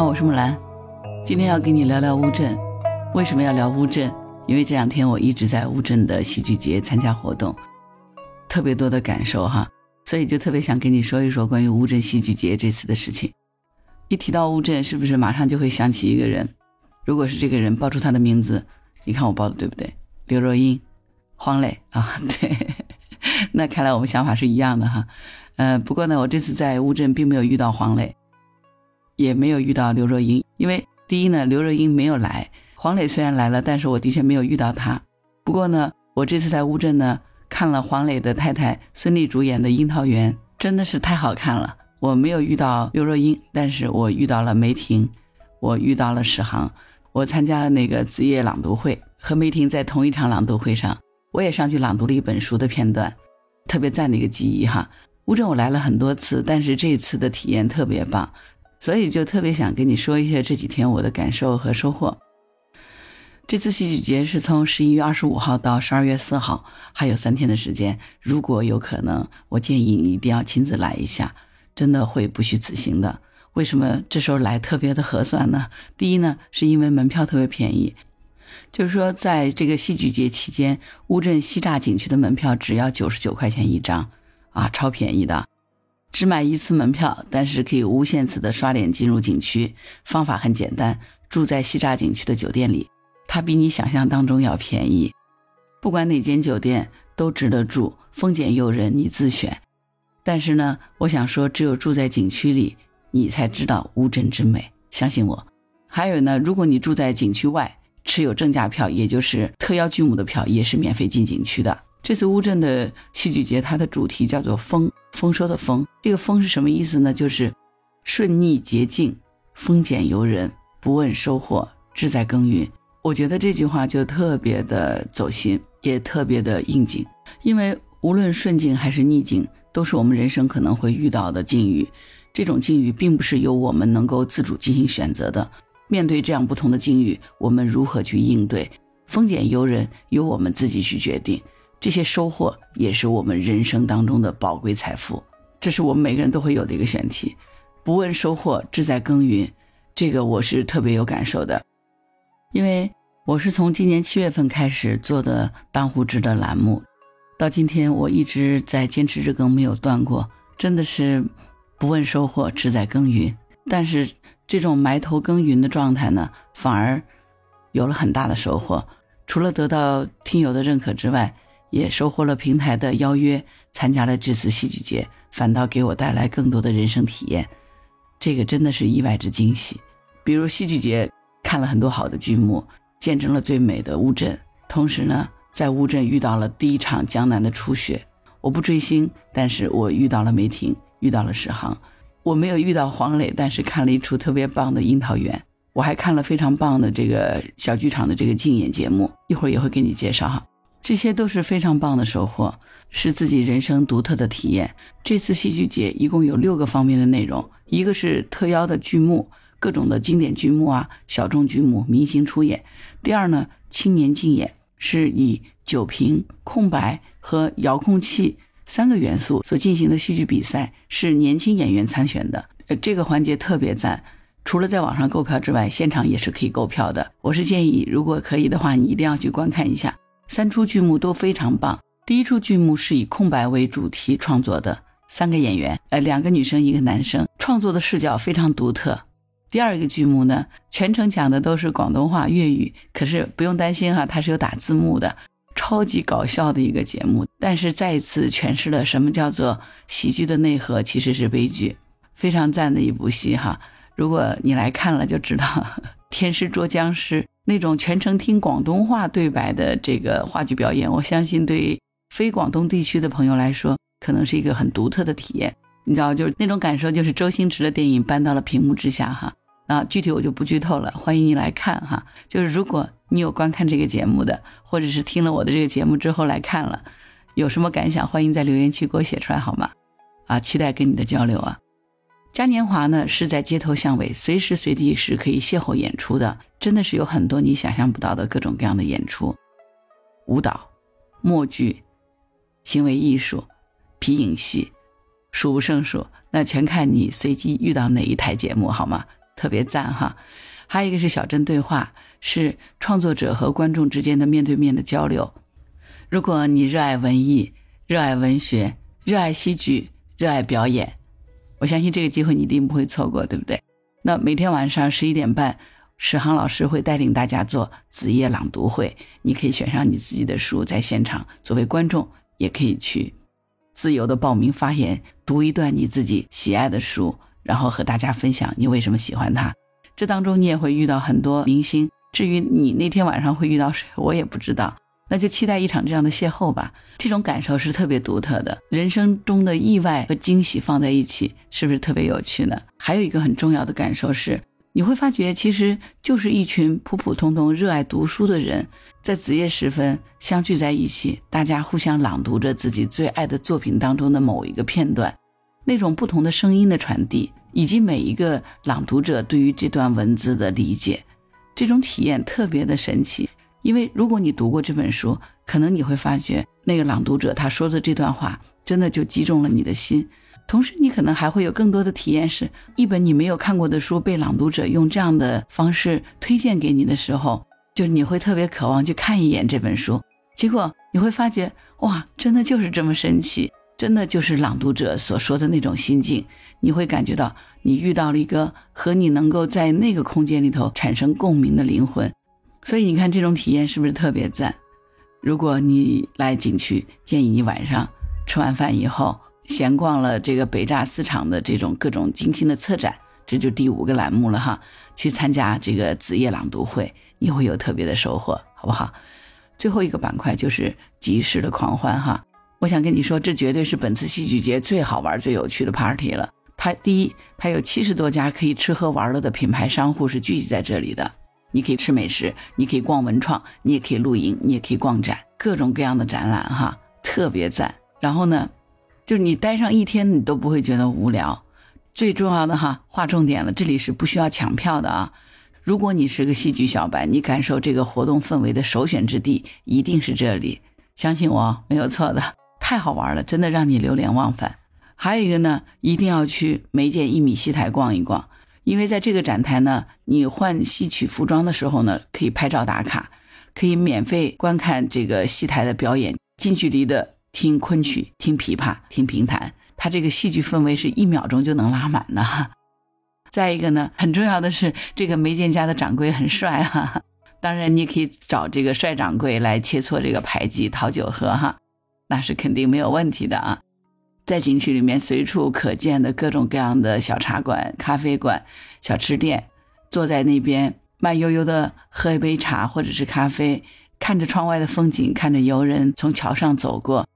好，我是木兰，今天要跟你聊聊乌镇。为什么要聊乌镇？因为这两天我一直在乌镇的戏剧节参加活动，特别多的感受哈，所以就特别想跟你说一说关于乌镇戏剧节这次的事情。一提到乌镇，是不是马上就会想起一个人？如果是这个人报出他的名字，你看我报的对不对？刘若英、黄磊啊，对，那看来我们想法是一样的哈。呃，不过呢，我这次在乌镇并没有遇到黄磊。也没有遇到刘若英，因为第一呢，刘若英没有来。黄磊虽然来了，但是我的确没有遇到他。不过呢，我这次在乌镇呢，看了黄磊的太太孙俪主演的《樱桃园》，真的是太好看了。我没有遇到刘若英，但是我遇到了梅婷，我遇到了史航，我参加了那个子夜朗读会，和梅婷在同一场朗读会上，我也上去朗读了一本书的片段，特别赞的一个记忆哈。乌镇我来了很多次，但是这次的体验特别棒。所以就特别想跟你说一下这几天我的感受和收获。这次戏剧节是从十一月二十五号到十二月四号，还有三天的时间。如果有可能，我建议你一定要亲自来一下，真的会不虚此行的。为什么这时候来特别的合算呢？第一呢，是因为门票特别便宜，就是说在这个戏剧节期间，乌镇西栅景区的门票只要九十九块钱一张，啊，超便宜的。只买一次门票，但是可以无限次的刷脸进入景区。方法很简单，住在西栅景区的酒店里，它比你想象当中要便宜。不管哪间酒店都值得住，风景诱人，你自选。但是呢，我想说，只有住在景区里，你才知道乌镇之美。相信我。还有呢，如果你住在景区外，持有正价票，也就是特邀剧目的票，也是免费进景区的。这次乌镇的戏剧节，它的主题叫做“丰”，丰收的“丰”。这个“丰”是什么意思呢？就是顺逆洁净、丰俭由人、不问收获、志在耕耘。我觉得这句话就特别的走心，也特别的应景。因为无论顺境还是逆境，都是我们人生可能会遇到的境遇。这种境遇并不是由我们能够自主进行选择的。面对这样不同的境遇，我们如何去应对？丰俭由人，由我们自己去决定。这些收获也是我们人生当中的宝贵财富，这是我们每个人都会有的一个选题。不问收获，志在耕耘，这个我是特别有感受的。因为我是从今年七月份开始做的当户知的栏目，到今天我一直在坚持日更，没有断过。真的是不问收获，志在耕耘。但是这种埋头耕耘的状态呢，反而有了很大的收获。除了得到听友的认可之外，也收获了平台的邀约，参加了这次戏剧节，反倒给我带来更多的人生体验，这个真的是意外之惊喜。比如戏剧节看了很多好的剧目，见证了最美的乌镇，同时呢，在乌镇遇到了第一场江南的初雪。我不追星，但是我遇到了梅婷，遇到了史航。我没有遇到黄磊，但是看了一出特别棒的《樱桃园》，我还看了非常棒的这个小剧场的这个竞演节目，一会儿也会给你介绍哈。这些都是非常棒的收获，是自己人生独特的体验。这次戏剧节一共有六个方面的内容，一个是特邀的剧目，各种的经典剧目啊，小众剧目，明星出演。第二呢，青年竞演，是以酒瓶、空白和遥控器三个元素所进行的戏剧比赛，是年轻演员参选的。呃，这个环节特别赞。除了在网上购票之外，现场也是可以购票的。我是建议，如果可以的话，你一定要去观看一下。三出剧目都非常棒。第一出剧目是以空白为主题创作的，三个演员，呃，两个女生，一个男生，创作的视角非常独特。第二个剧目呢，全程讲的都是广东话、粤语，可是不用担心哈，它是有打字幕的，超级搞笑的一个节目。但是再一次诠释了什么叫做喜剧的内核其实是悲剧，非常赞的一部戏哈。如果你来看了就知道，天师捉僵尸。那种全程听广东话对白的这个话剧表演，我相信对非广东地区的朋友来说，可能是一个很独特的体验。你知道，就是那种感受，就是周星驰的电影搬到了屏幕之下，哈。啊，具体我就不剧透了，欢迎你来看哈。就是如果你有观看这个节目的，或者是听了我的这个节目之后来看了，有什么感想，欢迎在留言区给我写出来好吗？啊，期待跟你的交流啊。嘉年华呢是在街头巷尾，随时随地是可以邂逅演出的，真的是有很多你想象不到的各种各样的演出，舞蹈、默剧、行为艺术、皮影戏，数不胜数。那全看你随机遇到哪一台节目好吗？特别赞哈。还有一个是小镇对话，是创作者和观众之间的面对面的交流。如果你热爱文艺、热爱文学、热爱戏剧、热爱表演，我相信这个机会你一定不会错过，对不对？那每天晚上十一点半，史航老师会带领大家做子夜朗读会，你可以选上你自己的书，在现场作为观众，也可以去自由的报名发言，读一段你自己喜爱的书，然后和大家分享你为什么喜欢它。这当中你也会遇到很多明星，至于你那天晚上会遇到谁，我也不知道。那就期待一场这样的邂逅吧，这种感受是特别独特的。人生中的意外和惊喜放在一起，是不是特别有趣呢？还有一个很重要的感受是，你会发觉其实就是一群普普通通热爱读书的人，在子夜时分相聚在一起，大家互相朗读着自己最爱的作品当中的某一个片段，那种不同的声音的传递，以及每一个朗读者对于这段文字的理解，这种体验特别的神奇。因为如果你读过这本书，可能你会发觉那个朗读者他说的这段话真的就击中了你的心。同时，你可能还会有更多的体验，是一本你没有看过的书被朗读者用这样的方式推荐给你的时候，就是你会特别渴望去看一眼这本书。结果你会发觉，哇，真的就是这么神奇，真的就是朗读者所说的那种心境。你会感觉到你遇到了一个和你能够在那个空间里头产生共鸣的灵魂。所以你看，这种体验是不是特别赞？如果你来景区，建议你晚上吃完饭以后，闲逛了这个北栅四场的这种各种精心的策展，这就第五个栏目了哈。去参加这个子夜朗读会，你会有特别的收获，好不好？最后一个板块就是集市的狂欢哈。我想跟你说，这绝对是本次戏剧节最好玩、最有趣的 party 了。它第一，它有七十多家可以吃喝玩乐的品牌商户是聚集在这里的。你可以吃美食，你可以逛文创，你也可以露营，你也可以逛展，各种各样的展览哈，特别赞。然后呢，就是你待上一天，你都不会觉得无聊。最重要的哈，划重点了，这里是不需要抢票的啊。如果你是个戏剧小白，你感受这个活动氛围的首选之地一定是这里，相信我，没有错的，太好玩了，真的让你流连忘返。还有一个呢，一定要去梅见一米戏台逛一逛。因为在这个展台呢，你换戏曲服装的时候呢，可以拍照打卡，可以免费观看这个戏台的表演，近距离的听昆曲、听琵琶、听评弹，它这个戏剧氛围是一秒钟就能拉满的。再一个呢，很重要的是这个梅见家的掌柜很帅哈，当然你可以找这个帅掌柜来切磋这个牌技、讨酒喝哈，那是肯定没有问题的啊。在景区里面随处可见的各种各样的小茶馆、咖啡馆、小吃店，坐在那边慢悠悠的喝一杯茶或者是咖啡，看着窗外的风景，看着游人从桥上走过，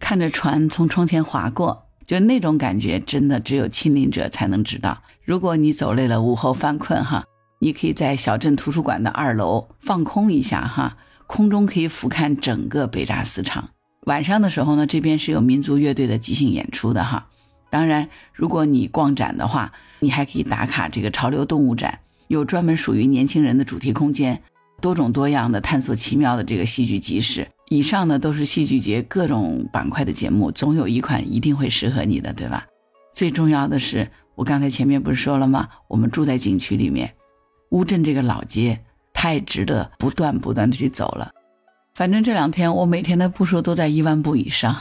看着船从窗前划过，就那种感觉，真的只有亲临者才能知道。如果你走累了，午后犯困哈，你可以在小镇图书馆的二楼放空一下哈，空中可以俯瞰整个北栅四场。晚上的时候呢，这边是有民族乐队的即兴演出的哈。当然，如果你逛展的话，你还可以打卡这个潮流动物展，有专门属于年轻人的主题空间，多种多样的探索奇妙的这个戏剧集市。以上呢都是戏剧节各种板块的节目，总有一款一定会适合你的，对吧？最重要的是，我刚才前面不是说了吗？我们住在景区里面，乌镇这个老街太值得不断不断的去走了。反正这两天我每天的步数都在一万步以上，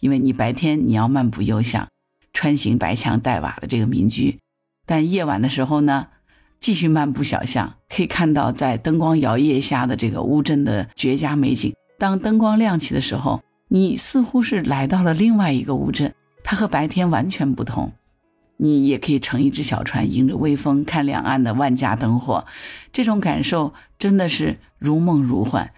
因为你白天你要漫步幽巷，穿行白墙黛瓦的这个民居，但夜晚的时候呢，继续漫步小巷，可以看到在灯光摇曳下的这个乌镇的绝佳美景。当灯光亮起的时候，你似乎是来到了另外一个乌镇，它和白天完全不同。你也可以乘一只小船，迎着微风看两岸的万家灯火，这种感受真的是如梦如幻。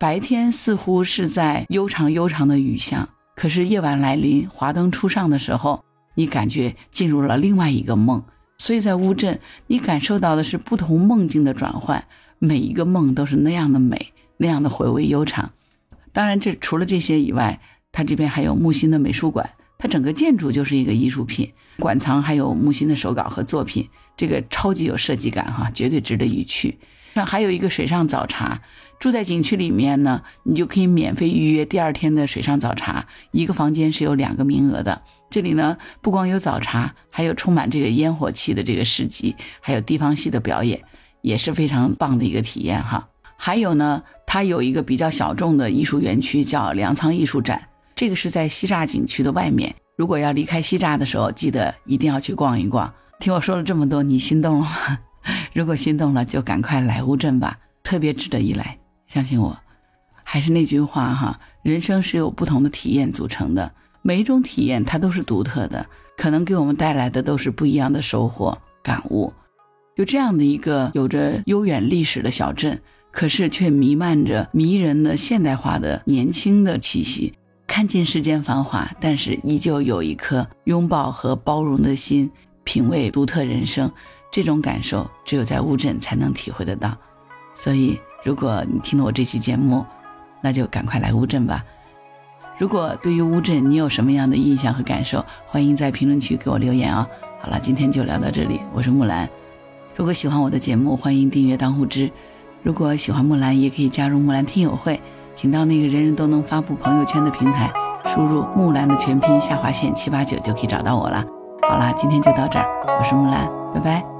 白天似乎是在悠长悠长的雨巷，可是夜晚来临，华灯初上的时候，你感觉进入了另外一个梦。所以在乌镇，你感受到的是不同梦境的转换，每一个梦都是那样的美，那样的回味悠长。当然，这除了这些以外，它这边还有木心的美术馆，它整个建筑就是一个艺术品，馆藏还有木心的手稿和作品，这个超级有设计感哈，绝对值得一去。那还有一个水上早茶。住在景区里面呢，你就可以免费预约第二天的水上早茶，一个房间是有两个名额的，这里呢，不光有早茶，还有充满这个烟火气的这个市集，还有地方戏的表演，也是非常棒的一个体验哈。还有呢，它有一个比较小众的艺术园区，叫粮仓艺术展，这个是在西栅景区的外面。如果要离开西栅的时候，记得一定要去逛一逛。听我说了这么多，你心动了吗？如果心动了，就赶快来乌镇吧，特别值得一来，相信我。还是那句话哈，人生是由不同的体验组成的，每一种体验它都是独特的，可能给我们带来的都是不一样的收获感悟。就这样的一个有着悠远历史的小镇，可是却弥漫着迷人的现代化的年轻的气息。看尽世间繁华，但是依旧有一颗拥抱和包容的心，品味独特人生。这种感受只有在乌镇才能体会得到。所以，如果你听了我这期节目，那就赶快来乌镇吧！如果对于乌镇你有什么样的印象和感受，欢迎在评论区给我留言哦。好了，今天就聊到这里，我是木兰。如果喜欢我的节目，欢迎订阅当户知。如果喜欢木兰，也可以加入木兰听友会，请到那个人人都能发布朋友圈的平台，输入木兰的全拼下划线七八九就可以找到我了。好了，今天就到这儿，我是木兰，拜拜。